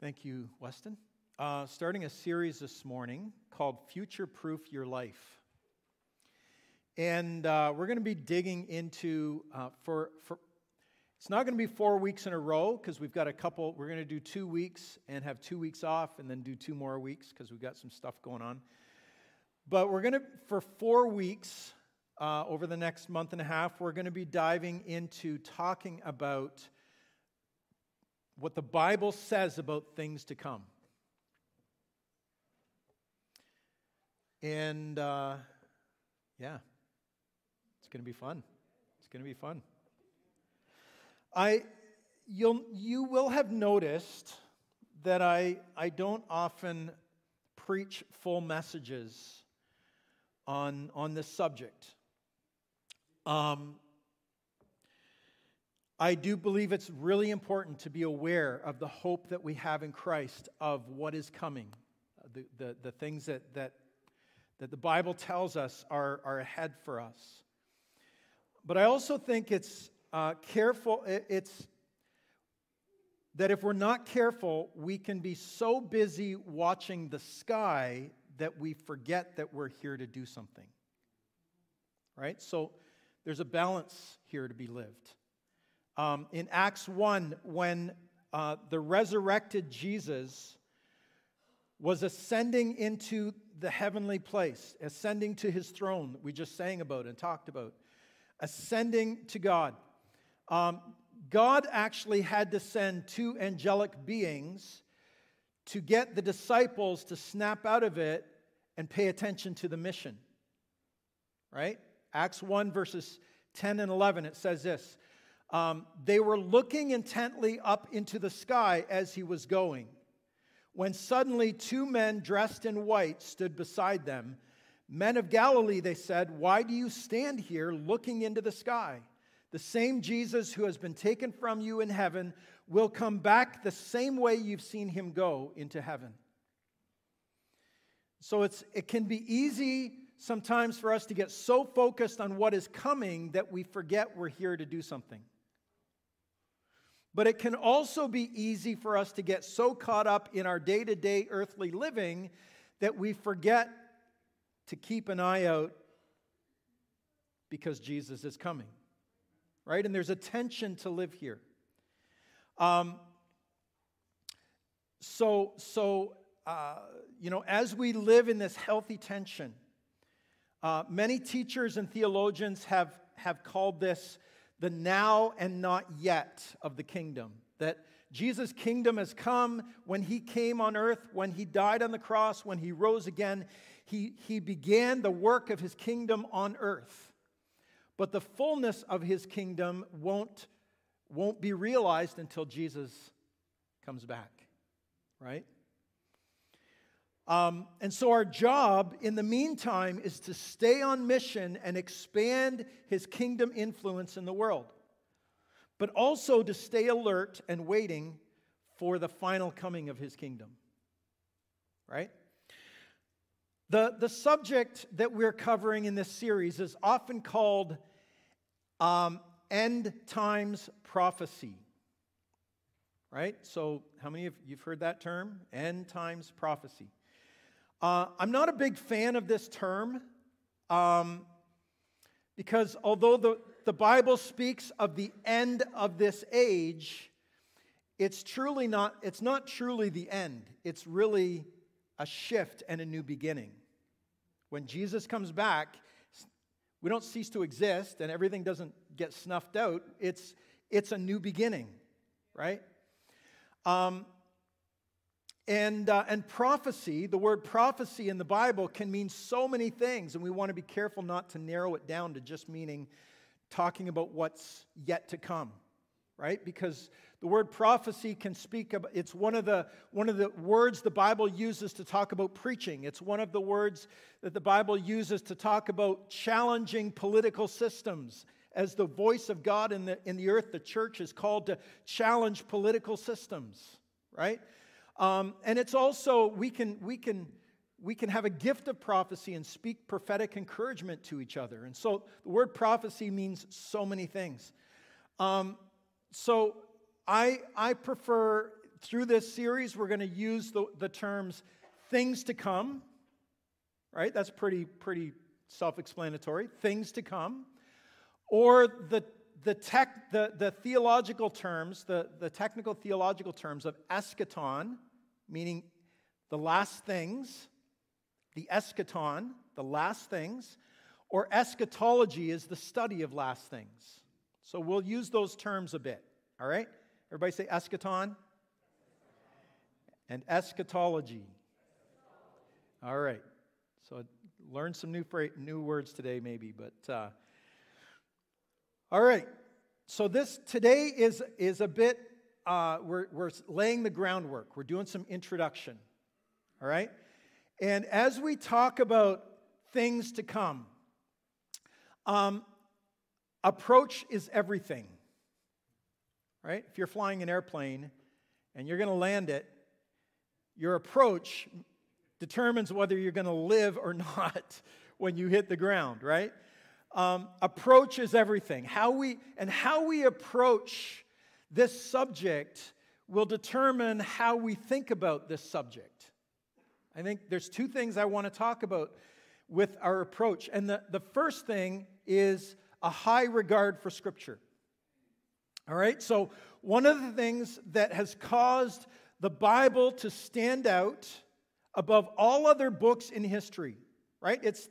Thank you, Weston. Uh, starting a series this morning called Future Proof Your Life. And uh, we're going to be digging into, uh, for, for, it's not going to be four weeks in a row because we've got a couple, we're going to do two weeks and have two weeks off and then do two more weeks because we've got some stuff going on. But we're going to, for four weeks uh, over the next month and a half, we're going to be diving into talking about what the Bible says about things to come. And uh, yeah, it's going to be fun. It's going to be fun. I, you'll, you will have noticed that I, I don't often preach full messages on, on this subject. Um, I do believe it's really important to be aware of the hope that we have in Christ of what is coming, the, the, the things that, that, that the Bible tells us are, are ahead for us. But I also think it's uh, careful, it's that if we're not careful, we can be so busy watching the sky that we forget that we're here to do something. Right? So there's a balance here to be lived. Um, in Acts 1, when uh, the resurrected Jesus was ascending into the heavenly place, ascending to his throne we just sang about and talked about, ascending to God. Um, God actually had to send two angelic beings to get the disciples to snap out of it and pay attention to the mission. Right? Acts 1, verses 10 and 11, it says this um, they were looking intently up into the sky as he was going, when suddenly two men dressed in white stood beside them. Men of Galilee, they said, why do you stand here looking into the sky? The same Jesus who has been taken from you in heaven will come back the same way you've seen him go into heaven. So it's, it can be easy sometimes for us to get so focused on what is coming that we forget we're here to do something. But it can also be easy for us to get so caught up in our day to day earthly living that we forget to keep an eye out because Jesus is coming. Right? And there's a tension to live here. Um, so, so uh, you know, as we live in this healthy tension, uh, many teachers and theologians have, have called this the now and not yet of the kingdom. That Jesus' kingdom has come when he came on earth, when he died on the cross, when he rose again. He, he began the work of his kingdom on earth. But the fullness of his kingdom won't, won't be realized until Jesus comes back, right? Um, and so, our job in the meantime is to stay on mission and expand his kingdom influence in the world, but also to stay alert and waiting for the final coming of his kingdom. Right? The, the subject that we're covering in this series is often called um, end times prophecy. Right? So, how many of you've heard that term? End times prophecy. Uh, I'm not a big fan of this term um, because although the, the Bible speaks of the end of this age, it's truly not, it's not truly the end. It's really a shift and a new beginning. When Jesus comes back, we don't cease to exist and everything doesn't get snuffed out. It's, it's a new beginning, right? Um, and, uh, and prophecy, the word prophecy in the Bible can mean so many things, and we want to be careful not to narrow it down to just meaning talking about what's yet to come, right? Because the word prophecy can speak about, it's one of, the, one of the words the Bible uses to talk about preaching. It's one of the words that the Bible uses to talk about challenging political systems. As the voice of God in the, in the earth, the church is called to challenge political systems, right? Um, and it's also, we can, we, can, we can have a gift of prophecy and speak prophetic encouragement to each other. And so the word prophecy means so many things. Um, so I, I prefer through this series, we're going to use the, the terms things to come, right? That's pretty, pretty self explanatory. Things to come. Or the, the, tech, the, the theological terms, the, the technical theological terms of eschaton, meaning the last things, the eschaton, the last things, or eschatology is the study of last things. So we'll use those terms a bit, all right? Everybody say eschaton and eschatology. All right. So learn some new, new words today, maybe, but uh, all right. So this today is, is a bit, uh, we're, we're laying the groundwork. We're doing some introduction. All right? And as we talk about things to come, um, approach is everything. Right? If you're flying an airplane and you're going to land it, your approach determines whether you're going to live or not when you hit the ground, right? Um, approach is everything. How we and how we approach this subject will determine how we think about this subject. I think there's two things I want to talk about with our approach. And the, the first thing is a high regard for Scripture. All right, so one of the things that has caused the Bible to stand out above all other books in history, right? It's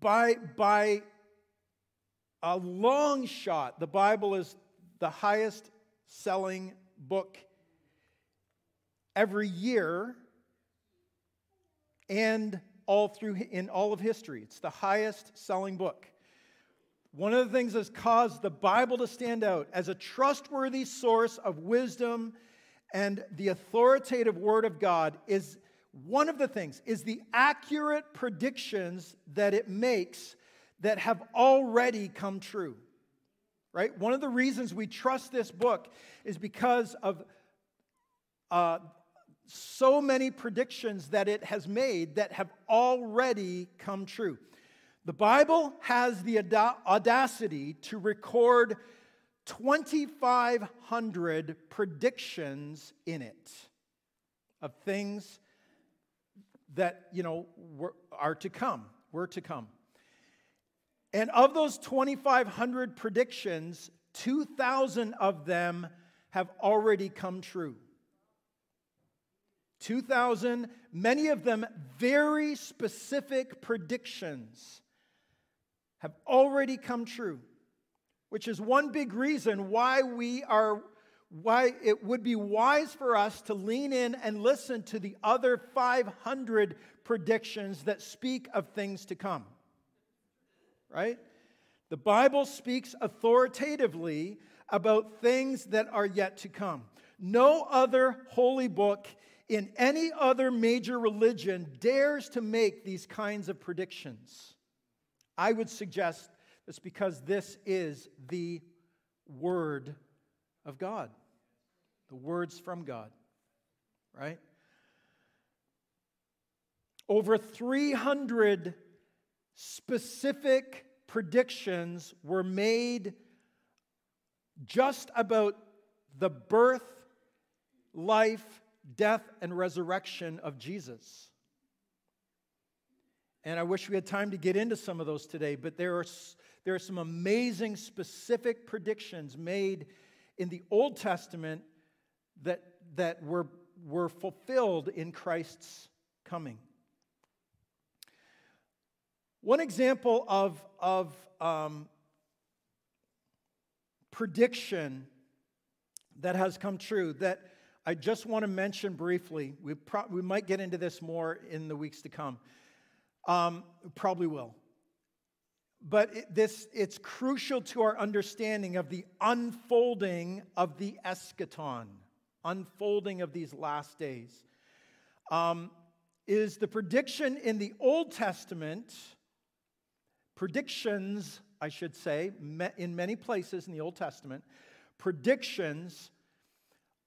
by, by a long shot, the Bible is the highest selling book every year and all through in all of history. It's the highest selling book. One of the things that's caused the Bible to stand out as a trustworthy source of wisdom and the authoritative word of God is one of the things is the accurate predictions that it makes that have already come true. Right? One of the reasons we trust this book is because of uh, so many predictions that it has made that have already come true. The Bible has the audacity to record 2,500 predictions in it of things that, you know, were, are to come, were to come. And of those 2,500 predictions, 2,000 of them have already come true. 2,000, many of them very specific predictions, have already come true, which is one big reason why we are why it would be wise for us to lean in and listen to the other 500 predictions that speak of things to come. Right? The Bible speaks authoritatively about things that are yet to come. No other holy book in any other major religion dares to make these kinds of predictions. I would suggest it's because this is the Word of God the words from God, right? Over 300 specific predictions were made just about the birth, life, death, and resurrection of Jesus. And I wish we had time to get into some of those today, but there are, there are some amazing specific predictions made in the Old Testament that, that were, were fulfilled in Christ's coming. One example of, of um, prediction that has come true that I just want to mention briefly, we, pro- we might get into this more in the weeks to come. Um, probably will. But it, this, it's crucial to our understanding of the unfolding of the eschaton unfolding of these last days um, is the prediction in the Old Testament, predictions, I should say, in many places in the Old Testament, predictions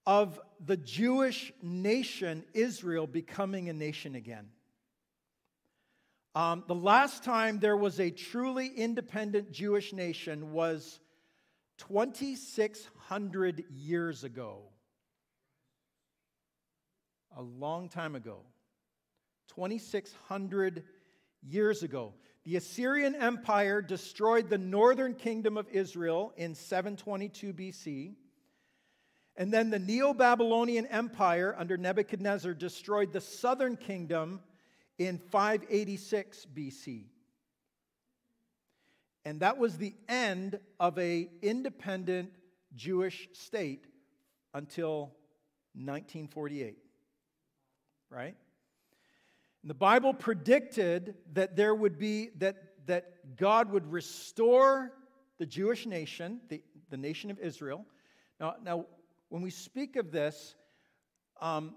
of the Jewish nation, Israel, becoming a nation again. Um, the last time there was a truly independent Jewish nation was 2,600 years ago. A long time ago, 2,600 years ago. The Assyrian Empire destroyed the northern kingdom of Israel in 722 BC. And then the Neo Babylonian Empire under Nebuchadnezzar destroyed the southern kingdom in 586 BC. And that was the end of a independent Jewish state until 1948. Right? The Bible predicted that there would be, that, that God would restore the Jewish nation, the, the nation of Israel. Now, now, when we speak of this, um,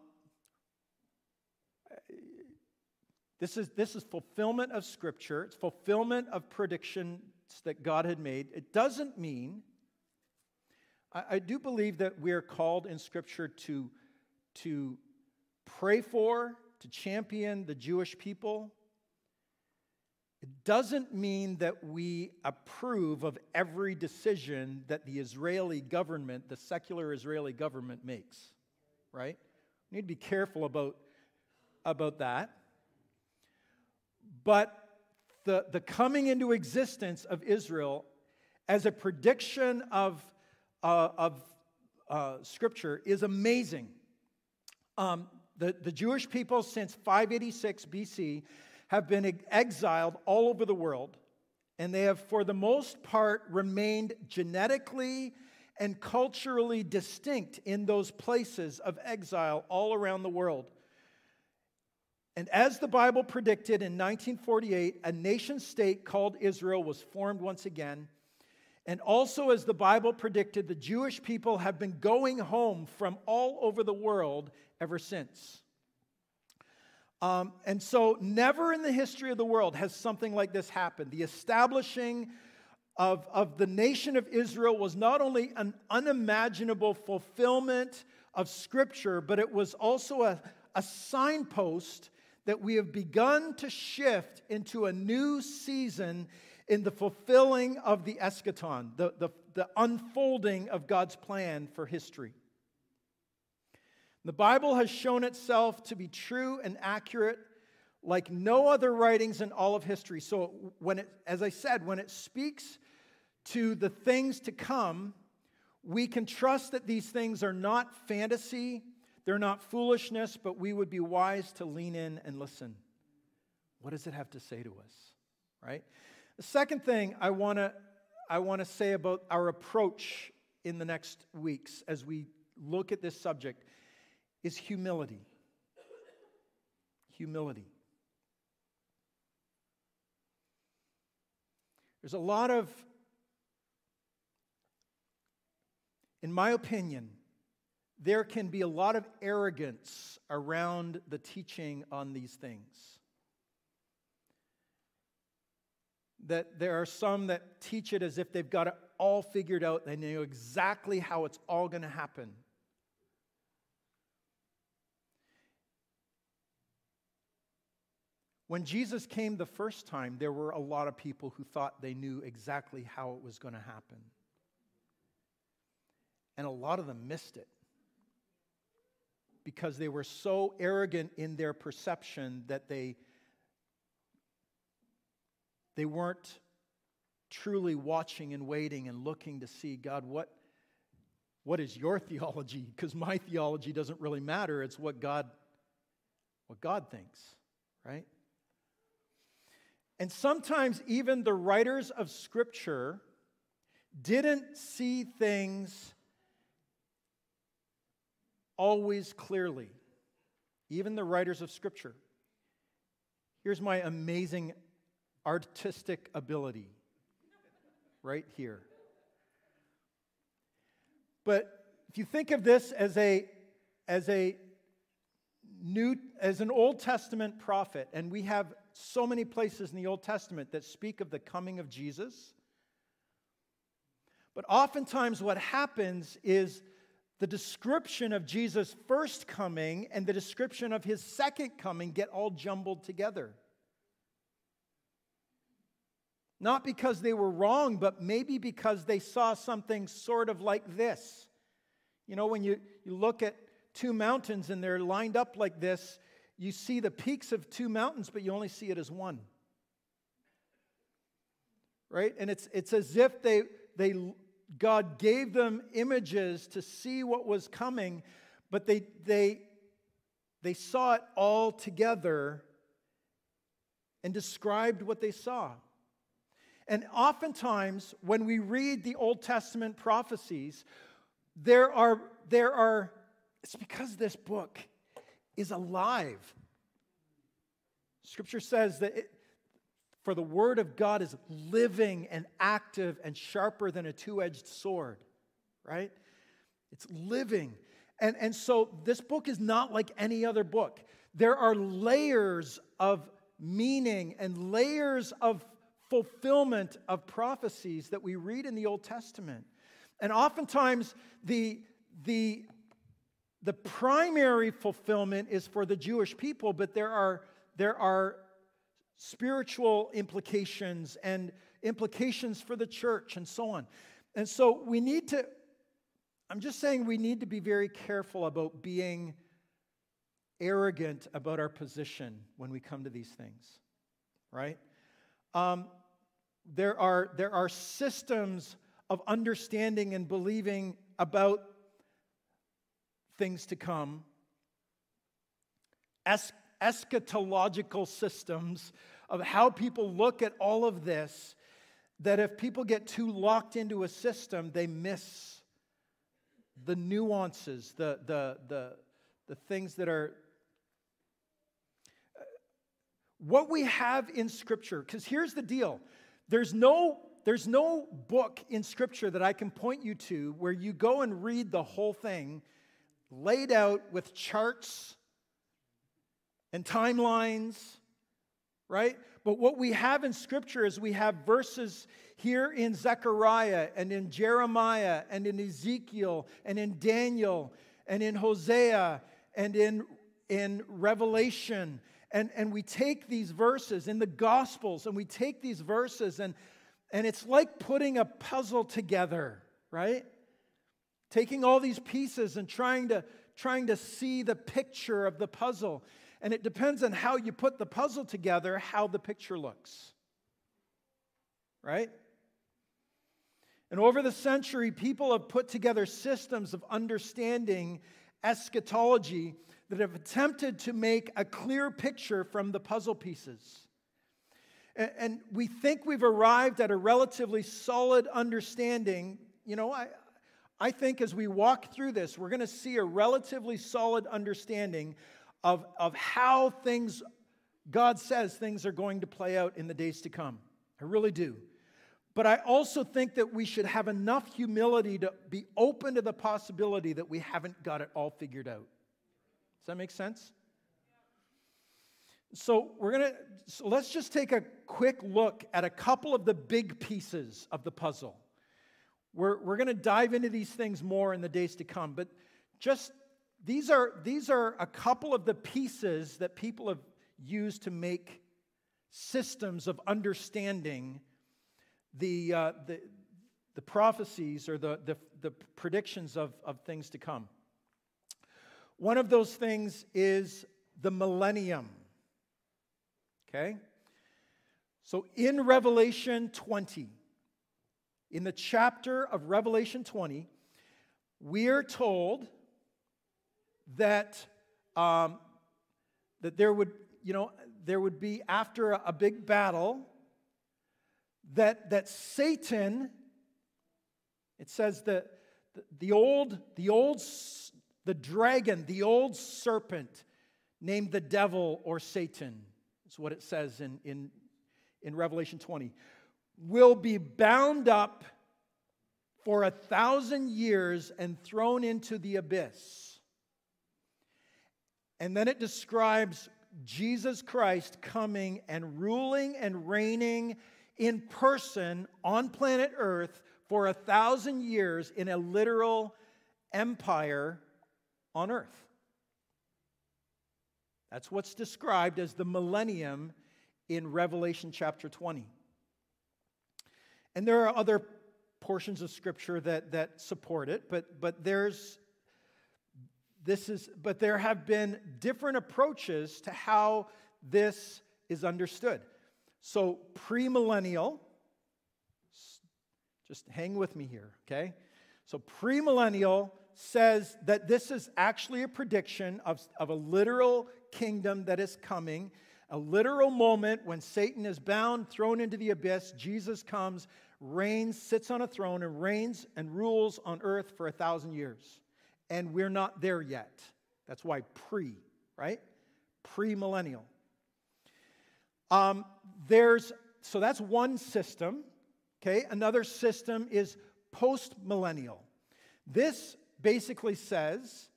this, is, this is fulfillment of Scripture, it's fulfillment of predictions that God had made. It doesn't mean, I, I do believe that we are called in Scripture to, to pray for to champion the Jewish people, it doesn't mean that we approve of every decision that the Israeli government, the secular Israeli government, makes, right? We need to be careful about, about that. But the, the coming into existence of Israel as a prediction of, uh, of uh, Scripture is amazing. Um, the, the Jewish people since 586 BC have been exiled all over the world, and they have, for the most part, remained genetically and culturally distinct in those places of exile all around the world. And as the Bible predicted in 1948, a nation state called Israel was formed once again. And also, as the Bible predicted, the Jewish people have been going home from all over the world ever since. Um, and so, never in the history of the world has something like this happened. The establishing of, of the nation of Israel was not only an unimaginable fulfillment of Scripture, but it was also a, a signpost that we have begun to shift into a new season in the fulfilling of the eschaton, the, the, the unfolding of God's plan for history. The Bible has shown itself to be true and accurate like no other writings in all of history. So, when it, as I said, when it speaks to the things to come, we can trust that these things are not fantasy, they're not foolishness, but we would be wise to lean in and listen. What does it have to say to us? Right? The second thing I want to I want to say about our approach in the next weeks as we look at this subject is humility. Humility. There's a lot of, in my opinion, there can be a lot of arrogance around the teaching on these things. That there are some that teach it as if they've got it all figured out, they know exactly how it's all going to happen. When Jesus came the first time, there were a lot of people who thought they knew exactly how it was going to happen. And a lot of them missed it because they were so arrogant in their perception that they, they weren't truly watching and waiting and looking to see God, what, what is your theology? Because my theology doesn't really matter. It's what God, what God thinks, right? And sometimes even the writers of Scripture didn't see things always clearly, even the writers of Scripture. Here's my amazing artistic ability right here. But if you think of this as a, as a new as an Old Testament prophet, and we have so many places in the Old Testament that speak of the coming of Jesus. But oftentimes, what happens is the description of Jesus' first coming and the description of his second coming get all jumbled together. Not because they were wrong, but maybe because they saw something sort of like this. You know, when you, you look at two mountains and they're lined up like this, you see the peaks of two mountains, but you only see it as one. Right? And it's, it's as if they, they, God gave them images to see what was coming, but they, they, they saw it all together and described what they saw. And oftentimes, when we read the Old Testament prophecies, there are, there are, it's because this book is alive. Scripture says that it, for the word of God is living and active and sharper than a two edged sword, right? It's living. And, and so this book is not like any other book. There are layers of meaning and layers of fulfillment of prophecies that we read in the Old Testament. And oftentimes, the, the, the primary fulfillment is for the Jewish people, but there are, there are spiritual implications and implications for the church and so on. And so we need to, I'm just saying we need to be very careful about being arrogant about our position when we come to these things, right? Um, there, are, there are systems of understanding and believing about things to come, es- eschatological systems of how people look at all of this, that if people get too locked into a system, they miss the nuances, the, the, the, the things that are what we have in Scripture, because here's the deal there's no, there's no book in Scripture that I can point you to where you go and read the whole thing laid out with charts and timelines, right? But what we have in Scripture is we have verses here in Zechariah and in Jeremiah and in Ezekiel and in Daniel and in Hosea and in, in Revelation and, and we take these verses in the Gospels and we take these verses, and, and it's like putting a puzzle together, right? Taking all these pieces and trying to, trying to see the picture of the puzzle. And it depends on how you put the puzzle together, how the picture looks. Right? And over the century, people have put together systems of understanding eschatology that have attempted to make a clear picture from the puzzle pieces. And, we think we've arrived at a relatively solid understanding. You know, I, I think as we walk through this, we're going to see a relatively solid understanding of, of how things, God says things are going to play out in the days to come. I really do. But I also think that we should have enough humility to be open to the possibility that we haven't got it all figured out. Does that make sense? So we're gonna so let's just take a quick look at a couple of the big pieces of the puzzle. We're, we're gonna dive into these things more in the days to come, but just these are these are a couple of the pieces that people have used to make systems of understanding the, uh, the, the prophecies or the, the, the predictions of, of things to come. One of those things is the millennium. Okay? So in Revelation 20, in the chapter of Revelation 20, we're told that, um, that there would, you know, there would be after a, big battle that, that Satan, it says that the old, the old the dragon, the old serpent, named the devil or Satan, is what it says in, in, in Revelation 20, will be bound up for a thousand years and thrown into the abyss. And then it describes Jesus Christ coming and ruling and reigning in person on planet Earth for a thousand years in a literal empire on earth. That's what's described as the millennium in Revelation chapter 20. And there are other portions of scripture that, that support it, but, but there's this is, but there have been different approaches to how this is understood. So, premillennial, just hang with me here, okay? So, premillennial says that this is actually a prediction of, of a literal kingdom that is coming, a literal moment when Satan is bound, thrown into the abyss. Jesus comes, reigns, sits on a throne, and reigns and rules on earth for a thousand years. And we're not there yet. That's why pre, right? Premillennial. Um, there's so that's one system. Okay, another system is post millennial. This basically says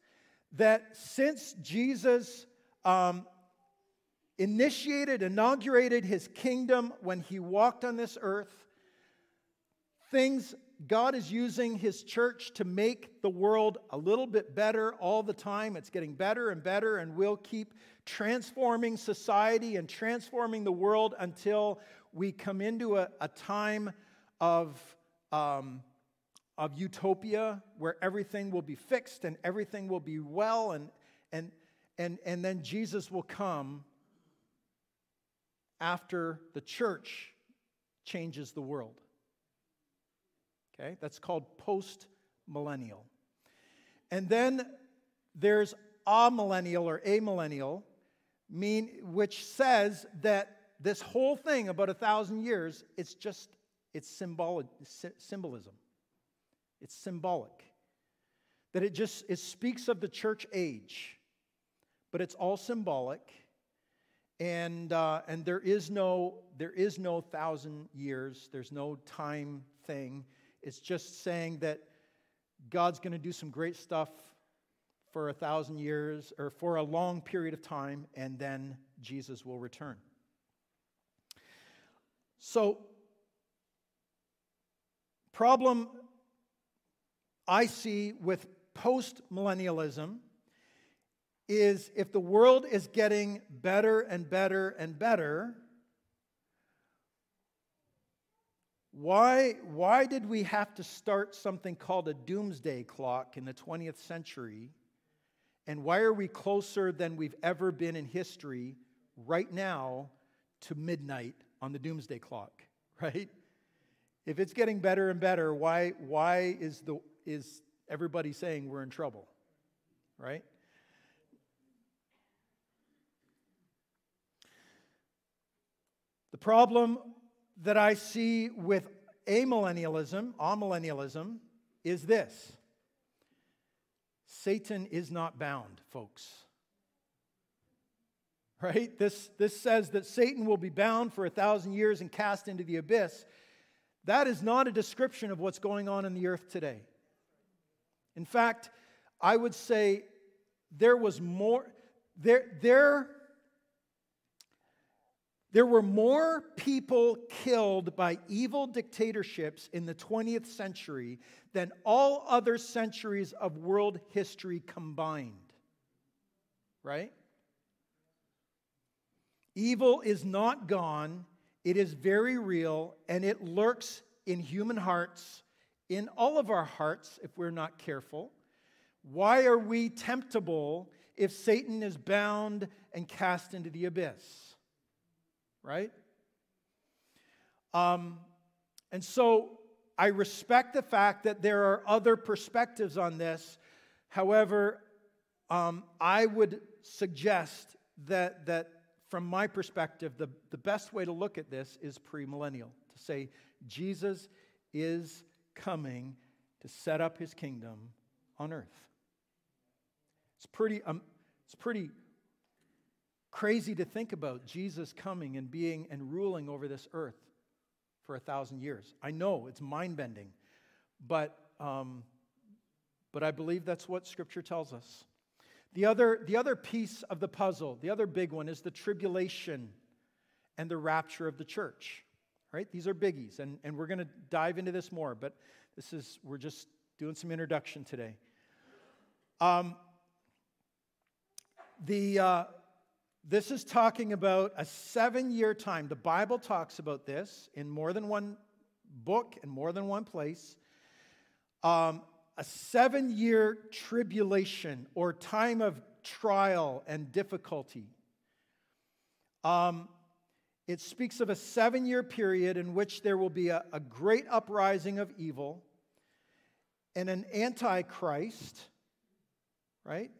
that since Jesus um, initiated, inaugurated his kingdom when he walked on this earth, things God is using his church to make the world a little bit better all the time. It's getting better and better, and we'll keep transforming society and transforming the world until we come into a, a time of, um, of utopia where everything will be fixed and everything will be well, and, and, and, and then Jesus will come after the church changes the world. Okay, that's called post millennial. And then there's amillennial or amillennial, mean, which says that this whole thing about a thousand years, it's just, it's symbolic, symbolism. It's symbolic. That it just, it speaks of the church age, but it's all symbolic. And, uh, and there is no, there is no thousand years. There's no time thing. It's just saying that God's going to do some great stuff for a thousand years or for a long period of time, and then Jesus will return. So, problem I see with post millennialism is if the world is getting better and better and better, why, why did we have to start something called a doomsday clock in the 20th century and why are we closer than we've ever been in history right now to midnight on the doomsday clock, right? If it's getting better and better, why, why is, the, is everybody saying we're in trouble, right? The problem that I see with amillennialism, amillennialism, is this Satan is not bound, folks. Right? This, this says that Satan will be bound for a thousand years and cast into the abyss. That is not a description of what's going on in the earth today. In fact, I would say there was more, there, there there were more people killed by evil dictatorships in the 20th century than all other centuries of world history combined. Right? Evil is not gone, it is very real, and it lurks in human hearts, in all of our hearts, if we're not careful. Why are we temptable if Satan is bound and cast into the abyss? right? Um, and so I respect the fact that there are other perspectives on this. However, um, I would suggest that, that from my perspective, the, the best way to look at this is premillennial to say Jesus is coming to set up his kingdom on earth. It's pretty, um, it's pretty Crazy to think about Jesus coming and being and ruling over this earth for a thousand years. I know it's mind bending, but, um, but I believe that's what Scripture tells us. The other, the other piece of the puzzle, the other big one, is the tribulation and the rapture of the church. Right? These are biggies, and, and we're going to dive into this more, but this is, we're just doing some introduction today. Um, the, uh, this is talking about a seven year time. The Bible talks about this in more than one book, in more than one place. Um, a seven year tribulation or time of trial and difficulty. Um, it speaks of a seven year period in which there will be a, a great uprising of evil and an antichrist, right?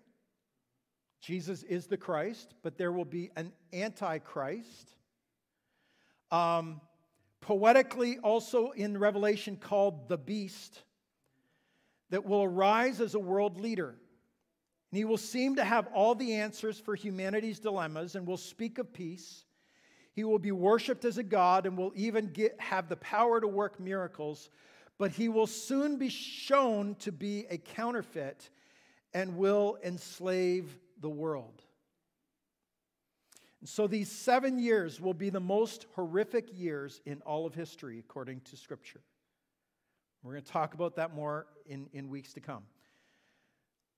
Jesus is the Christ, but there will be an antichrist. Um, poetically, also in Revelation, called the beast, that will arise as a world leader. And he will seem to have all the answers for humanity's dilemmas and will speak of peace. He will be worshiped as a god and will even get, have the power to work miracles, but he will soon be shown to be a counterfeit and will enslave the world. And so these seven years will be the most horrific years in all of history, according to Scripture. We're going to talk about that more in, in weeks to come.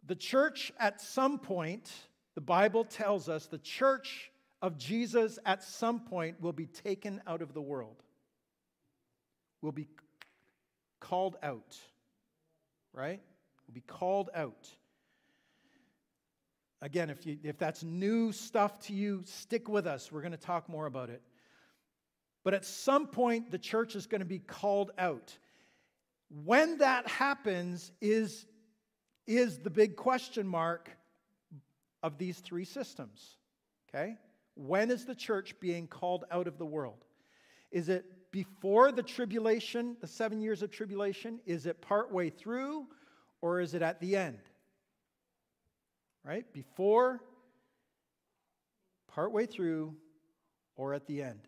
The church, at some point, the Bible tells us the church of Jesus at some point will be taken out of the world, will be called out, right? Will be called out. Again, if, you, if that's new stuff to you, stick with us. We're going to talk more about it. But at some point, the church is going to be called out. When that happens is, is the big question mark of these three systems. Okay? When is the church being called out of the world? Is it before the tribulation, the seven years of tribulation? Is it partway through, or is it at the end? right? Before, partway through, or at the end.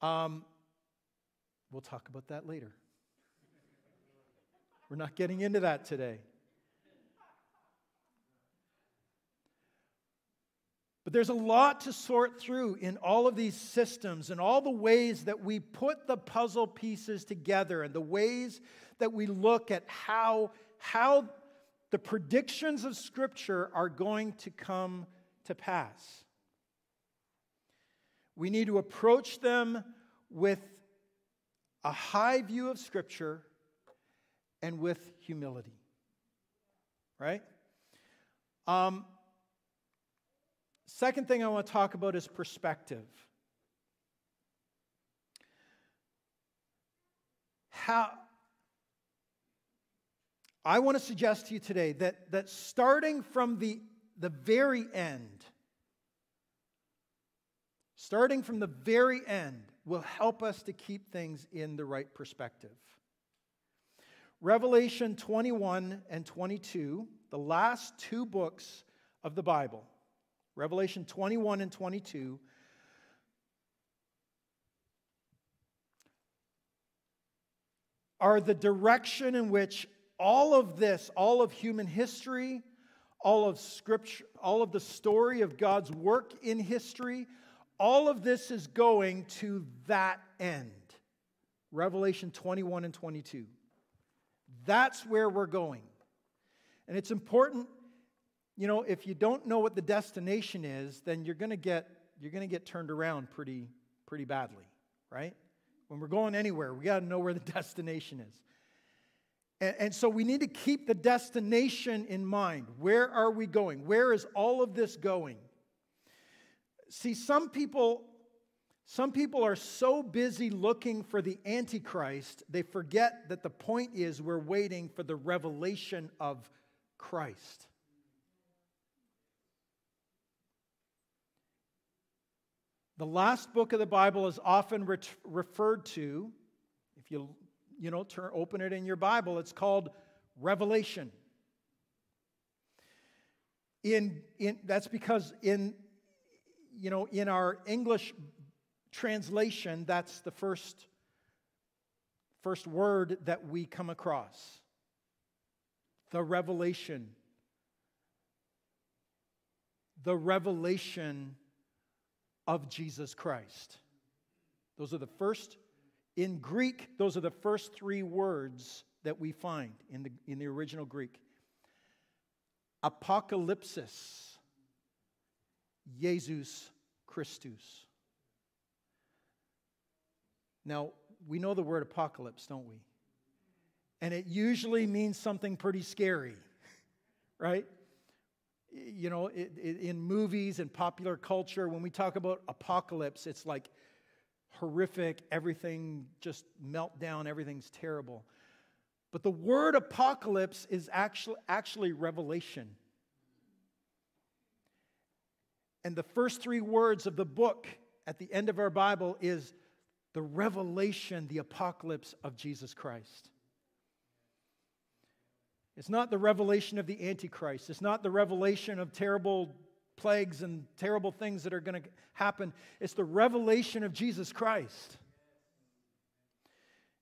Um, we'll talk about that later. We're not getting into that today. But there's a lot to sort through in all of these systems and all the ways that we put the puzzle pieces together and the ways that we look at how, how the predictions of Scripture are going to come to pass. We need to approach them with a high view of Scripture and with humility. Right? Um, second thing I want to talk about is perspective. How, I want to suggest to you today that, that starting from the, the very end, starting from the very end, will help us to keep things in the right perspective. Revelation 21 and 22, the last two books of the Bible, Revelation 21 and 22, are the direction in which all of this, all of human history, all of scripture, all of the story of God's work in history, all of this is going to that end. Revelation 21 and 22. That's where we're going. And it's important, you know, if you don't know what the destination is, then you're going to get you're going to get turned around pretty pretty badly, right? When we're going anywhere, we got to know where the destination is. And, and so we need to keep the destination in mind. Where are we going? Where is all of this going? See, some people some people are so busy looking for the Antichrist, they forget that the point is we're waiting for the revelation of Christ. The last book of the Bible is often re- referred to, if you you know, turn, open it in your Bible. It's called Revelation. In, in, that's because in, you know, in our English translation, that's the first, first word that we come across. The revelation. The revelation of Jesus Christ. Those are the first in Greek, those are the first three words that we find in the, in the original Greek Apocalypsis, Jesus Christus. Now, we know the word apocalypse, don't we? and it usually means something pretty scary, right? You know, in movies and popular culture, when we talk about apocalypse, it's like horrific, everything just melt down, everything's terrible. But the word apocalypse is actually, actually revelation. And the first three words of the book at the end of our Bible is the revelation, the apocalypse of Jesus Christ. It's not the revelation of the Antichrist. It's not the revelation of terrible plagues and terrible things that are going to happen. It's the revelation of Jesus Christ.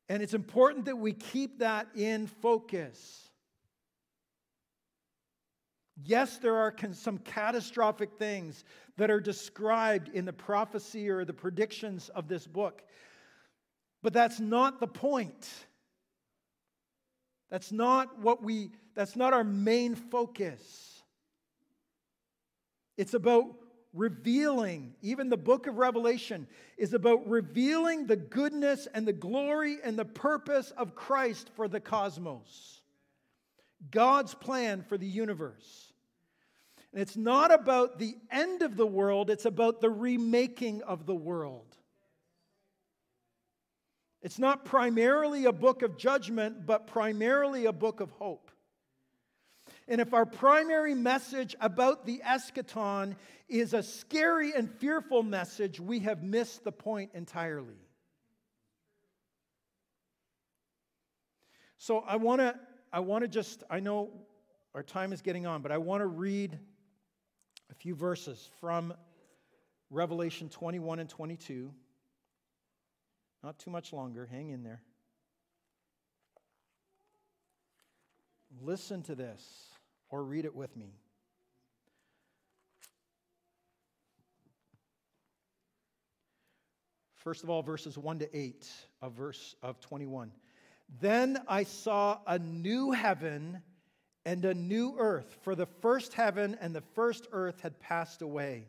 And it's important that we keep that in focus. Yes, there are some catastrophic things that are described in the prophecy or the predictions of this book, but that's not the point. That's not what we, that's not our main focus. It's about revealing, even the book of Revelation is about revealing the goodness and the glory and the purpose of Christ for the cosmos. God's plan for the universe. And it's not about the end of the world, it's about the remaking of the world. It's not primarily a book of judgment, but primarily a book of hope. And if our primary message about the eschaton is a scary and fearful message, we have missed the point entirely. So I want to I want to just I know our time is getting on, but I want to read a few verses from Revelation 21 and 22. Not too much longer. Hang in there. Listen to this or read it with me. First of all, verses 1 to 8 of verse of 21. Then I saw a new heaven and a new earth, for the first heaven and the first earth had passed away,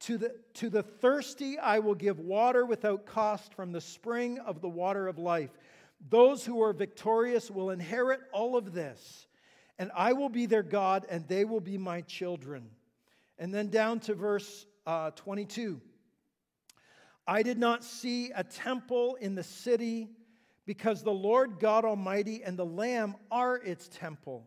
To the, to the thirsty, I will give water without cost from the spring of the water of life. Those who are victorious will inherit all of this, and I will be their God, and they will be my children. And then down to verse uh, 22. I did not see a temple in the city because the Lord God Almighty and the Lamb are its temple.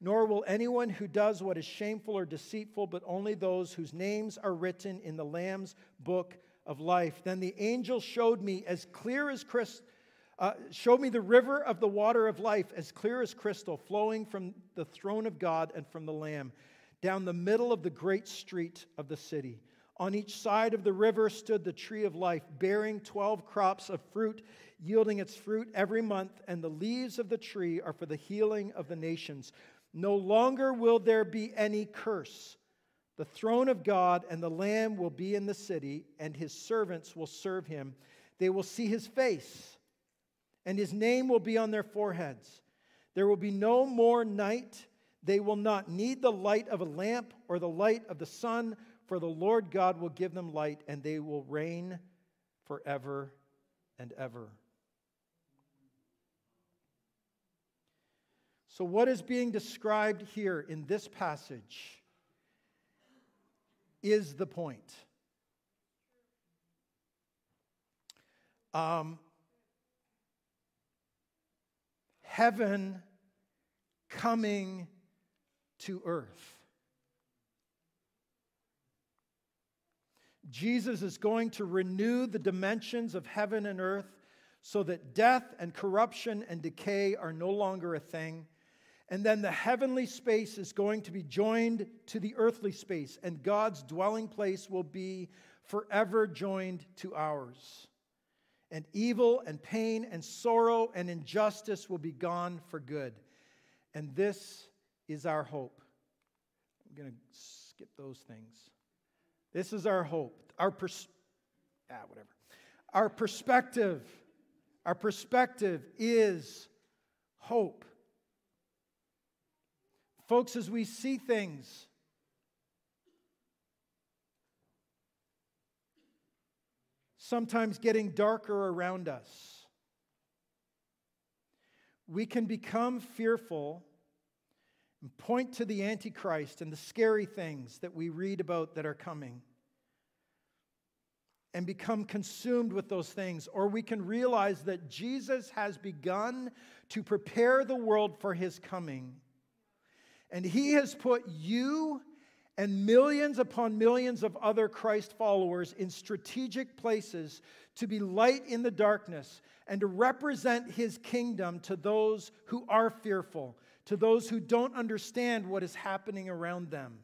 nor will anyone who does what is shameful or deceitful, but only those whose names are written in the Lamb's book of life. Then the angel showed me as clear as crystal. Uh, showed me the river of the water of life, as clear as crystal, flowing from the throne of God and from the Lamb, down the middle of the great street of the city. On each side of the river stood the tree of life, bearing 12 crops of fruit, yielding its fruit every month, and the leaves of the tree are for the healing of the nations. No longer will there be any curse. The throne of God and the Lamb will be in the city, and his servants will serve him. They will see his face, and his name will be on their foreheads. There will be no more night. They will not need the light of a lamp or the light of the sun, for the Lord God will give them light, and they will reign forever and ever. So, what is being described here in this passage is the point. Um, heaven coming to earth. Jesus is going to renew the dimensions of heaven and earth so that death and corruption and decay are no longer a thing. And then the heavenly space is going to be joined to the earthly space, and God's dwelling place will be forever joined to ours. And evil and pain and sorrow and injustice will be gone for good. And this is our hope. I'm going to skip those things. This is our hope. Our pers- ah, whatever. Our perspective, our perspective is hope. Folks, as we see things, sometimes getting darker around us, we can become fearful and point to the Antichrist and the scary things that we read about that are coming and become consumed with those things. Or we can realize that Jesus has begun to prepare the world for his coming and he has put you and millions upon millions of other Christ followers in strategic places to be light in the darkness and to represent his kingdom to those who are fearful, to those who don't understand what is happening around them.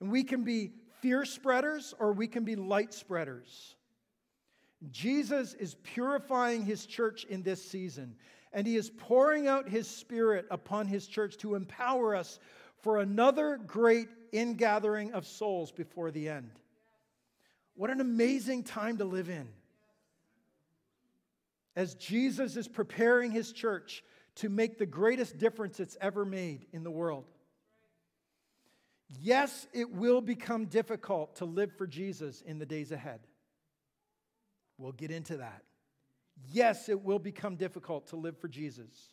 And we can be fear spreaders or we can be light spreaders. Jesus is purifying his church in this season and He is pouring out His Spirit upon His church to empower us for another great ingathering of souls before the end. What an amazing time to live in. As Jesus is preparing His church to make the greatest difference it's ever made in the world. Yes, it will become difficult to live for Jesus in the days ahead. We'll get into that. Yes, it will become difficult to live for Jesus.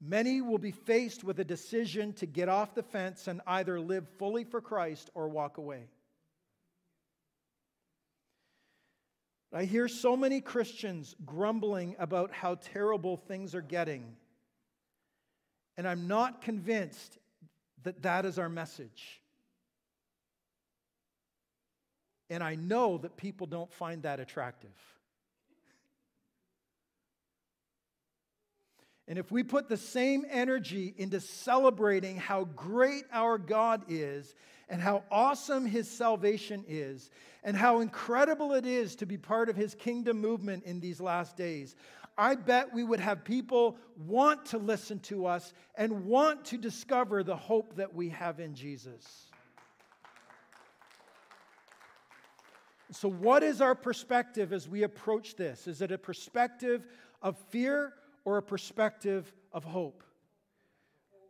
Many will be faced with a decision to get off the fence and either live fully for Christ or walk away. I hear so many Christians grumbling about how terrible things are getting, and I'm not convinced that that is our message. And I know that people don't find that attractive. And if we put the same energy into celebrating how great our God is and how awesome his salvation is and how incredible it is to be part of his kingdom movement in these last days, I bet we would have people want to listen to us and want to discover the hope that we have in Jesus. So, what is our perspective as we approach this? Is it a perspective of fear or a perspective of hope?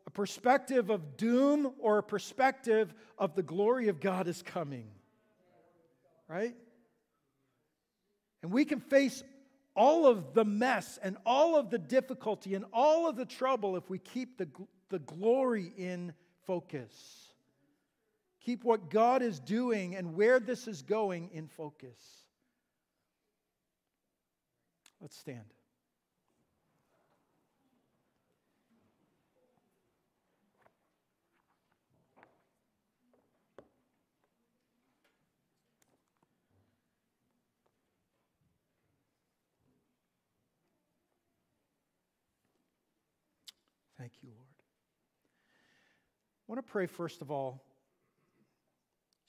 A perspective of doom or a perspective of the glory of God is coming? Right? And we can face all of the mess and all of the difficulty and all of the trouble if we keep the, the glory in focus. Keep what God is doing and where this is going in focus. Let's stand. Thank you, Lord. I want to pray, first of all,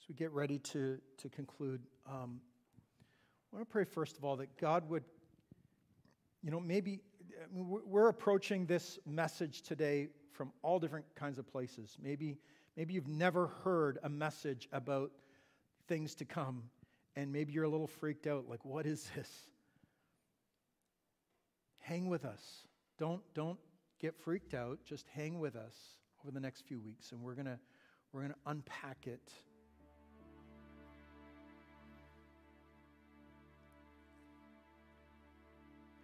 we get ready to, to conclude, um, I want to pray first of all that God would, you know, maybe I mean, we're approaching this message today from all different kinds of places. Maybe, maybe you've never heard a message about things to come, and maybe you're a little freaked out like, what is this? hang with us. Don't, don't get freaked out. Just hang with us over the next few weeks, and we're going to we're going to unpack it.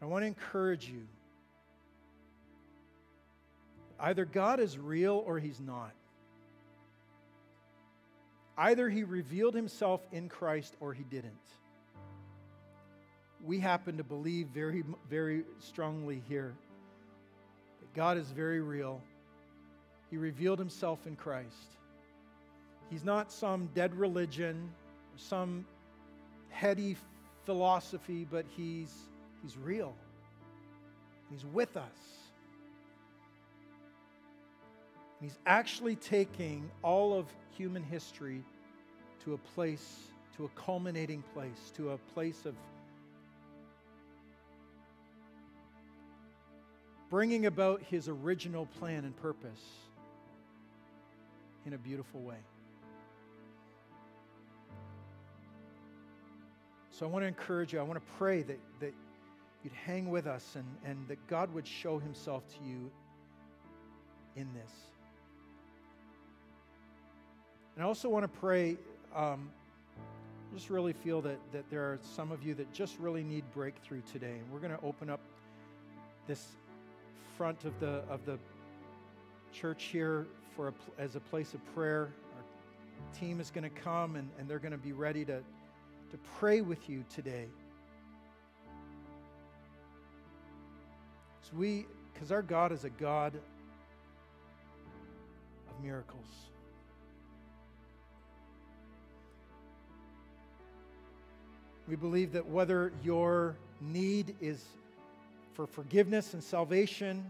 I want to encourage you. Either God is real or he's not. Either he revealed himself in Christ or he didn't. We happen to believe very, very strongly here that God is very real. He revealed himself in Christ. He's not some dead religion, some heady philosophy, but he's, he's real. He's with us. He's actually taking all of human history to a place, to a culminating place, to a place of bringing about his original plan and purpose in a beautiful way. So I want to encourage you, I want to pray that, that you'd hang with us and, and that God would show himself to you in this. And I also want to pray, um, just really feel that, that there are some of you that just really need breakthrough today. And we're going to open up this front of the, of the church here for a, as a place of prayer. Our team is going to come and, and they're going to be ready to to pray with you today. So we, because our God is a God of miracles. We believe that whether your need is for forgiveness and salvation,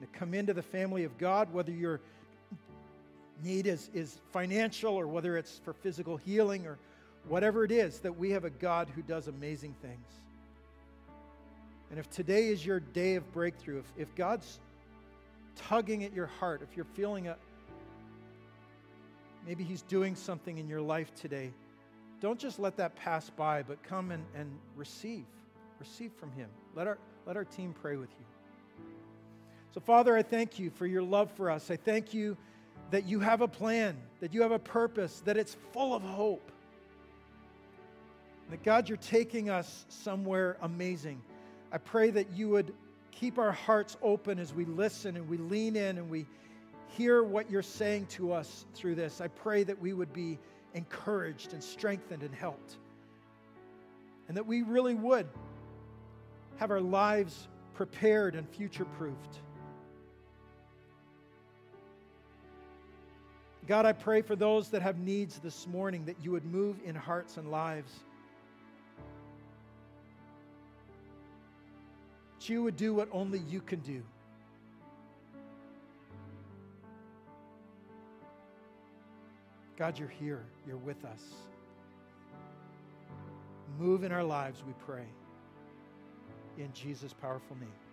to come into the family of God, whether your need is, is financial or whether it's for physical healing or Whatever it is, that we have a God who does amazing things. And if today is your day of breakthrough, if, if God's tugging at your heart, if you're feeling a maybe He's doing something in your life today, don't just let that pass by, but come and, and receive. Receive from Him. Let our, let our team pray with you. So, Father, I thank you for your love for us. I thank you that you have a plan, that you have a purpose, that it's full of hope. That God, you're taking us somewhere amazing. I pray that you would keep our hearts open as we listen and we lean in and we hear what you're saying to us through this. I pray that we would be encouraged and strengthened and helped. And that we really would have our lives prepared and future proofed. God, I pray for those that have needs this morning that you would move in hearts and lives. You would do what only you can do. God, you're here. You're with us. Move in our lives, we pray. In Jesus' powerful name.